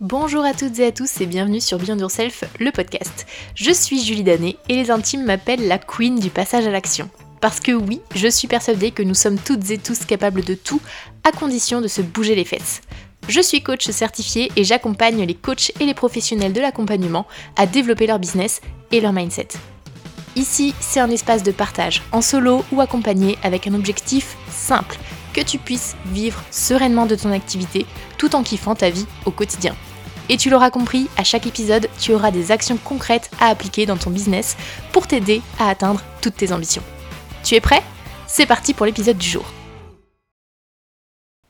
Bonjour à toutes et à tous et bienvenue sur Beyond Yourself, le podcast. Je suis Julie Danet et les intimes m'appellent la queen du passage à l'action. Parce que oui, je suis persuadée que nous sommes toutes et tous capables de tout, à condition de se bouger les fesses. Je suis coach certifié et j'accompagne les coachs et les professionnels de l'accompagnement à développer leur business et leur mindset. Ici, c'est un espace de partage, en solo ou accompagné avec un objectif simple, que tu puisses vivre sereinement de ton activité tout en kiffant ta vie au quotidien. Et tu l'auras compris, à chaque épisode, tu auras des actions concrètes à appliquer dans ton business pour t'aider à atteindre toutes tes ambitions. Tu es prêt? C'est parti pour l'épisode du jour.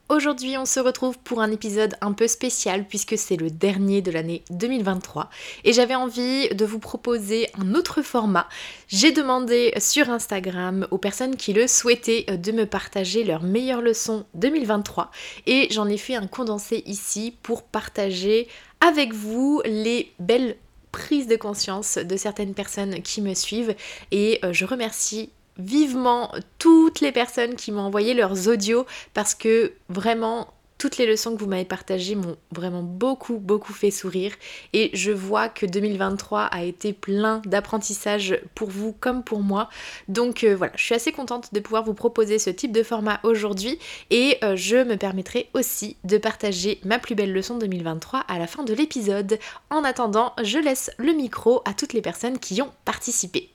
Aujourd'hui, on se retrouve pour un épisode un peu spécial puisque c'est le dernier de l'année 2023 et j'avais envie de vous proposer un autre format. J'ai demandé sur Instagram aux personnes qui le souhaitaient de me partager leurs meilleures leçons 2023 et j'en ai fait un condensé ici pour partager avec vous les belles prises de conscience de certaines personnes qui me suivent. Et euh, je remercie vivement toutes les personnes qui m'ont envoyé leurs audios parce que vraiment toutes les leçons que vous m'avez partagées m'ont vraiment beaucoup beaucoup fait sourire et je vois que 2023 a été plein d'apprentissage pour vous comme pour moi. Donc euh, voilà, je suis assez contente de pouvoir vous proposer ce type de format aujourd'hui et euh, je me permettrai aussi de partager ma plus belle leçon 2023 à la fin de l'épisode. En attendant, je laisse le micro à toutes les personnes qui ont participé.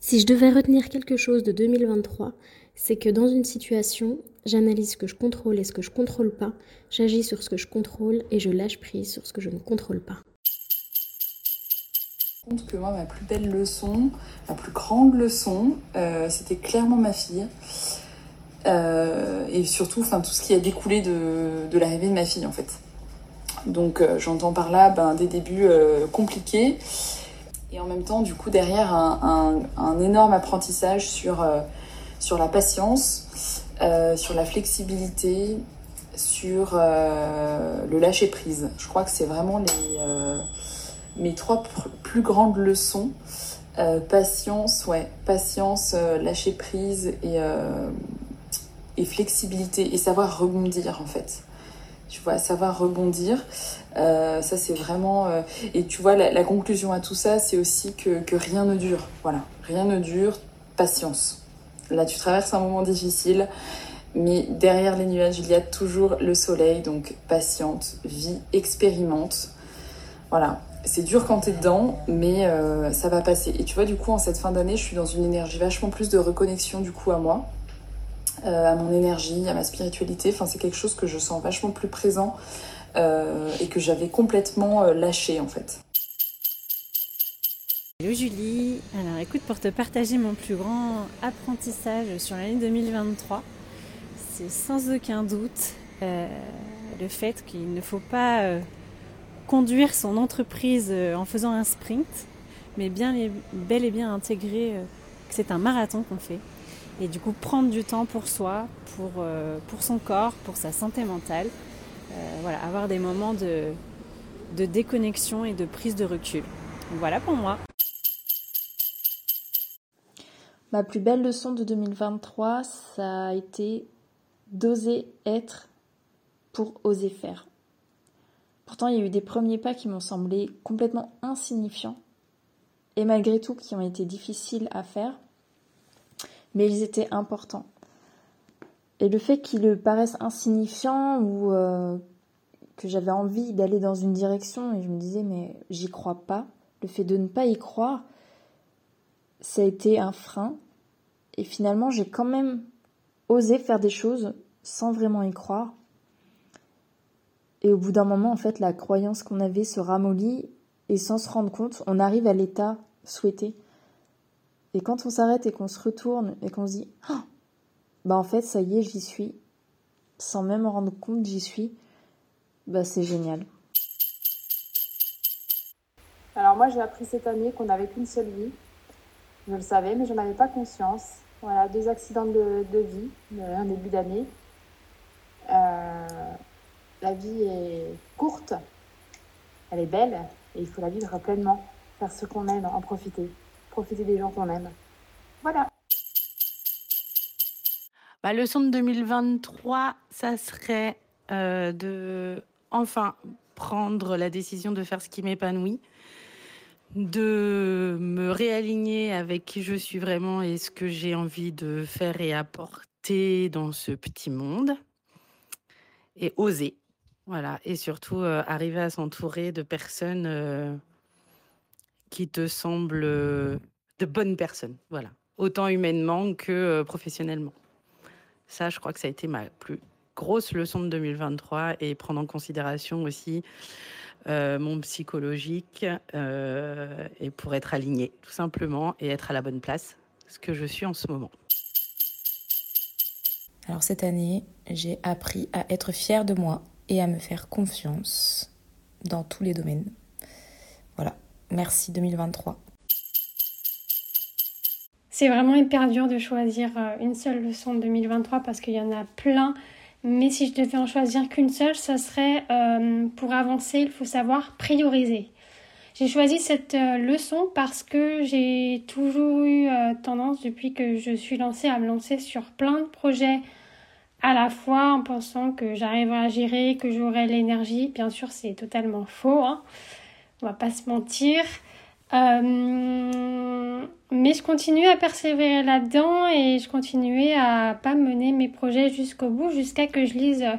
Si je devais retenir quelque chose de 2023, c'est que dans une situation, j'analyse ce que je contrôle et ce que je contrôle pas, j'agis sur ce que je contrôle et je lâche prise sur ce que je ne contrôle pas. Je pense que moi, ma plus belle leçon, ma plus grande leçon, euh, c'était clairement ma fille. Euh, et surtout, enfin, tout ce qui a découlé de, de l'arrivée de ma fille, en fait. Donc, euh, j'entends par là ben, des débuts compliqués et en même temps, du coup, derrière, un, énorme apprentissage sur, sur la patience, euh, sur la flexibilité, sur euh, le lâcher-prise. Je crois que c'est vraiment les, mes trois plus grandes leçons. patience, ouais, patience, lâcher-prise et, et flexibilité et savoir rebondir en fait tu vois, savoir rebondir. Euh, ça, c'est vraiment. Euh, et tu vois, la, conclusion à tout ça, c'est aussi que, rien ne dure. Voilà, rien ne dure. Patience. Là, tu traverses un moment difficile, mais derrière les nuages, il y a toujours le soleil. Donc, patiente, vis, expérimente. Voilà. C'est dur quand t'es dedans, mais euh, ça va passer. Et tu vois, du coup, en cette fin d'année, je suis dans une énergie vachement plus de reconnexion, du coup, à moi. Euh, à mon énergie, à ma spiritualité. Enfin, c'est quelque chose que je sens vachement plus présent euh, et que j'avais complètement lâché en fait. Hello Julie, alors écoute pour te partager mon plus grand apprentissage sur l'année 2023, c'est sans aucun doute le fait qu'il ne faut pas conduire son entreprise en faisant un sprint, mais bien bel et bien intégrer que c'est un marathon qu'on fait et du coup prendre du temps pour soi, pour, euh, pour son corps, pour sa santé mentale. Euh, voilà, avoir des moments de, de déconnexion et de prise de recul. Voilà pour moi. Ma plus belle leçon de 2023, ça a été d'oser être pour oser faire. Pourtant, il y a eu des premiers pas qui m'ont semblé complètement insignifiants et malgré tout qui ont été difficiles à faire mais ils étaient importants. Et le fait qu'ils paraissent insignifiants ou euh, que j'avais envie d'aller dans une direction et je me disais mais j'y crois pas, le fait de ne pas y croire, ça a été un frein. Et finalement j'ai quand même osé faire des choses sans vraiment y croire. Et au bout d'un moment, en fait, la croyance qu'on avait se ramollit et sans se rendre compte, on arrive à l'état souhaité. Et quand on s'arrête et qu'on se retourne et qu'on se dit ah, bah en fait ça y est j'y suis sans même en rendre compte j'y suis bah c'est génial. Alors moi j'ai appris cette année qu'on n'avait qu'une seule vie. Je le savais mais je n'en avais pas conscience. Voilà, deux accidents de, vie, un début d'année. Euh, la vie est courte, elle est belle et il faut la vivre pleinement, faire ce qu'on aime, en profiter profiter des gens qu'on aime. Voilà. Bah, leçon de 2023, ça serait de enfin prendre la décision de faire ce qui m'épanouit, de réaligner avec qui je suis vraiment et ce que j'ai envie de faire et apporter dans ce petit monde et oser. Voilà, et surtout euh, arriver à s'entourer de personnes euh, qui te semblent euh, de bonnes personnes, voilà, autant humainement que professionnellement. Ça, je crois que ça a été ma plus grosse leçon de 2023 et prendre en considération aussi mon psychologique et pour être aligné, tout simplement, et être à la bonne place, ce que je suis en ce moment. Alors cette année, j'ai appris à être fière de moi et à me faire confiance dans tous les domaines. Voilà, merci 2023. C'est vraiment hyper dur de choisir euh, une seule leçon de 2023 parce qu'il y en a plein. Mais si je devais en choisir qu'une seule, ça serait euh, pour avancer, il faut savoir prioriser. J'ai choisi cette euh, leçon parce que j'ai toujours eu tendance, depuis que je suis lancée, à me lancer sur plein de projets à la fois en pensant que j'arriverai à gérer, que j'aurai l'énergie. Bien sûr, c'est totalement faux, hein. on va pas se mentir. Euh, mais je continuais à persévérer là-dedans et je continuais à pas mener mes projets jusqu'au bout jusqu'à que je lise euh,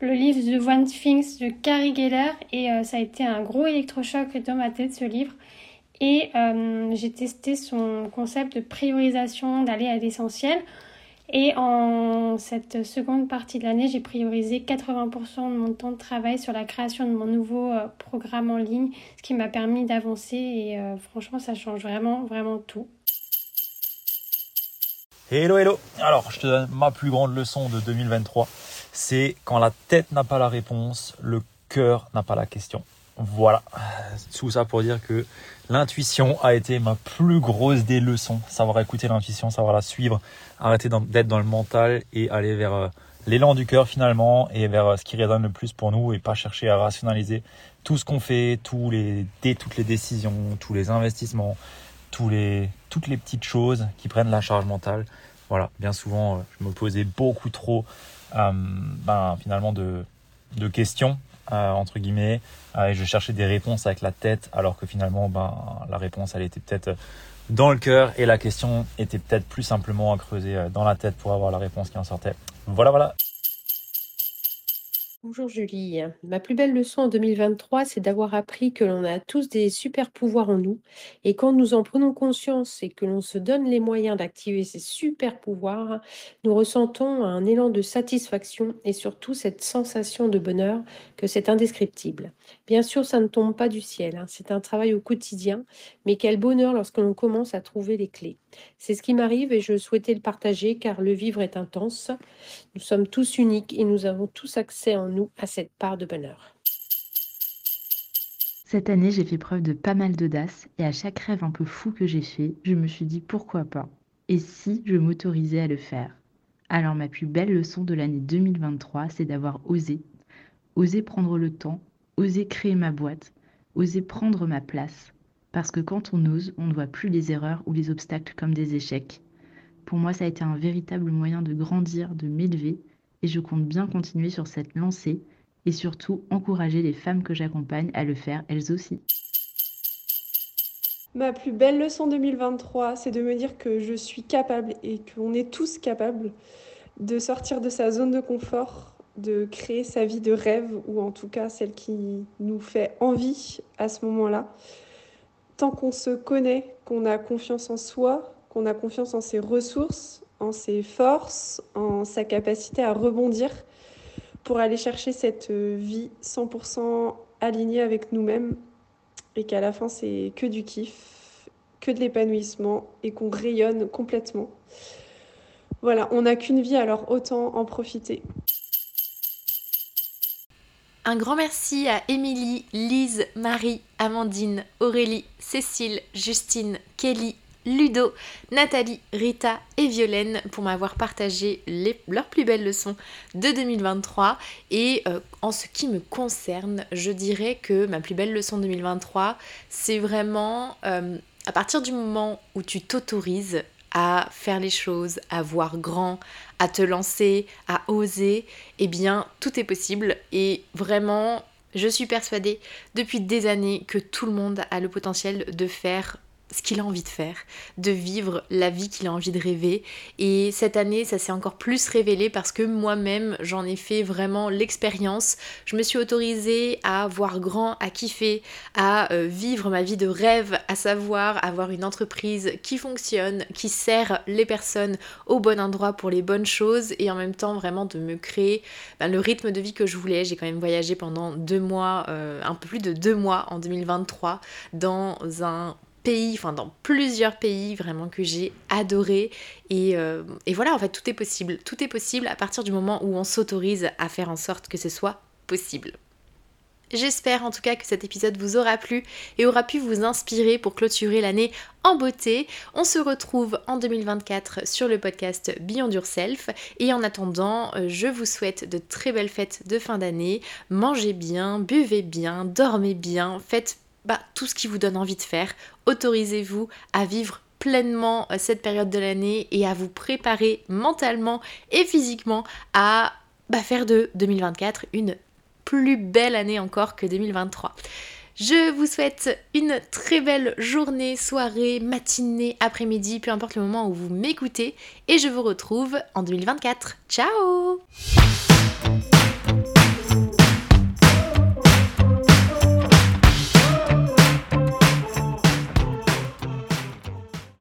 le livre The One Things de Carrie Geller et euh, ça a été un gros électrochoc dans ma tête ce livre. Et j'ai testé son concept de priorisation, d'aller à l'essentiel. Et en cette seconde partie de l'année, j'ai priorisé 80% de mon temps de travail sur la création de mon nouveau euh, programme en ligne, ce qui m'a permis d'avancer et euh, franchement, ça change vraiment, vraiment tout. Hello, hello Alors, je te donne ma plus grande leçon de 2023. C'est quand la tête n'a pas la réponse, le cœur n'a pas la question. Voilà, tout ça pour dire que l'intuition a été ma plus grosse des leçons. Savoir écouter l'intuition, savoir la suivre, arrêter d'être dans le mental et aller vers euh, l'élan du cœur finalement et vers euh, ce qui résonne le plus pour nous et pas chercher à rationaliser tout ce qu'on fait, tous les, toutes les décisions, tous les investissements, toutes les petites choses qui prennent la charge mentale. Voilà, bien souvent, euh, je me posais beaucoup trop ben, finalement de questions euh, entre guillemets, euh, et je cherchais des réponses avec la tête, alors que finalement, ben, la réponse, elle était peut-être dans le cœur, et la question était peut-être plus simplement à creuser euh, dans la tête pour avoir la réponse qui en sortait. Voilà, voilà. Bonjour Julie. Ma plus belle leçon en 2023, c'est d'avoir appris que l'on a tous des super pouvoirs en nous et quand nous en prenons conscience et que l'on se donne les moyens d'activer ces super pouvoirs, nous ressentons un élan de satisfaction et surtout cette sensation de bonheur que c'est indescriptible. Bien sûr, ça ne tombe pas du ciel, hein, c'est un travail au quotidien, mais quel bonheur lorsque l'on commence à trouver les clés. C'est ce qui m'arrive et je souhaitais le partager car le vivre est intense. Nous sommes tous uniques et nous avons tous accès en nous à cette part de bonheur. Cette année, j'ai fait preuve de pas mal d'audace et à chaque rêve un peu fou que j'ai fait, je me suis dit pourquoi pas Et si je m'autorisais à le faire? Alors ma plus belle leçon de l'année 2023, c'est d'avoir osé. Oser prendre le temps, oser créer ma boîte, oser prendre ma place. Parce que quand on ose, on ne voit plus les erreurs ou les obstacles comme des échecs. Pour moi, ça a été un véritable moyen de grandir, de m'élever, et je compte bien continuer sur cette lancée et surtout encourager les femmes que j'accompagne à le faire elles aussi. Ma plus belle leçon 2023, c'est de me dire que je suis capable et qu'on est tous capables de sortir de sa zone de confort, de créer sa vie de rêve ou en tout cas celle qui nous fait envie à ce moment-là. Tant qu'on se connaît, qu'on a confiance en soi, qu'on a confiance en ses ressources, en ses forces, en sa capacité à rebondir pour aller chercher cette vie 100% alignée avec nous-mêmes et qu'à la fin c'est que du kiff, que de l'épanouissement et qu'on rayonne complètement. Voilà, on n'a qu'une vie alors autant en profiter. Un grand merci à Émilie, Lise, Marie, Amandine, Aurélie, Cécile, Justine, Kelly, Ludo, Nathalie, Rita et Violaine pour m'avoir partagé leurs plus belles leçons de 2023. Et euh, en ce qui me concerne, je dirais que ma plus belle leçon 2023, c'est vraiment euh, à partir du moment où tu t'autorises à faire les choses, à voir grand, à te lancer, à oser, eh bien tout est possible. Et vraiment je suis persuadée depuis des années que tout le monde a le potentiel de faire ce qu'il a envie de faire, de vivre la vie qu'il a envie de rêver. Et cette année, ça s'est encore plus révélé parce que moi-même, j'en ai fait vraiment l'expérience. Je me suis autorisée à voir grand, à kiffer, à euh, vivre ma vie de rêve, à savoir avoir une entreprise qui fonctionne, qui sert les personnes au bon endroit pour les bonnes choses et en même temps vraiment de me créer ben, le rythme de vie que je voulais. J'ai quand même voyagé pendant deux mois, euh, un peu plus de deux mois en 2023 dans un pays, enfin dans plusieurs pays vraiment que j'ai adoré. Et, euh, et, voilà, en fait, tout est possible. Tout est possible à partir du moment où on s'autorise à faire en sorte que ce soit possible. J'espère en tout cas que cet épisode vous aura plu et aura pu vous inspirer pour clôturer l'année en beauté. On se retrouve en 2024 sur le podcast Beyond Yourself et en attendant, euh, je vous souhaite de très belles fêtes de fin d'année. Mangez bien, buvez bien, dormez bien, faites bah, tout ce qui vous donne envie de faire. Autorisez-vous à vivre pleinement euh, cette période de l'année et à vous préparer mentalement et physiquement à bah, faire de 2024 une plus belle année encore que 2023. Je vous souhaite une très belle journée, soirée, matinée, après-midi, peu importe le moment où vous m'écoutez, et je vous retrouve en 2024. Ciao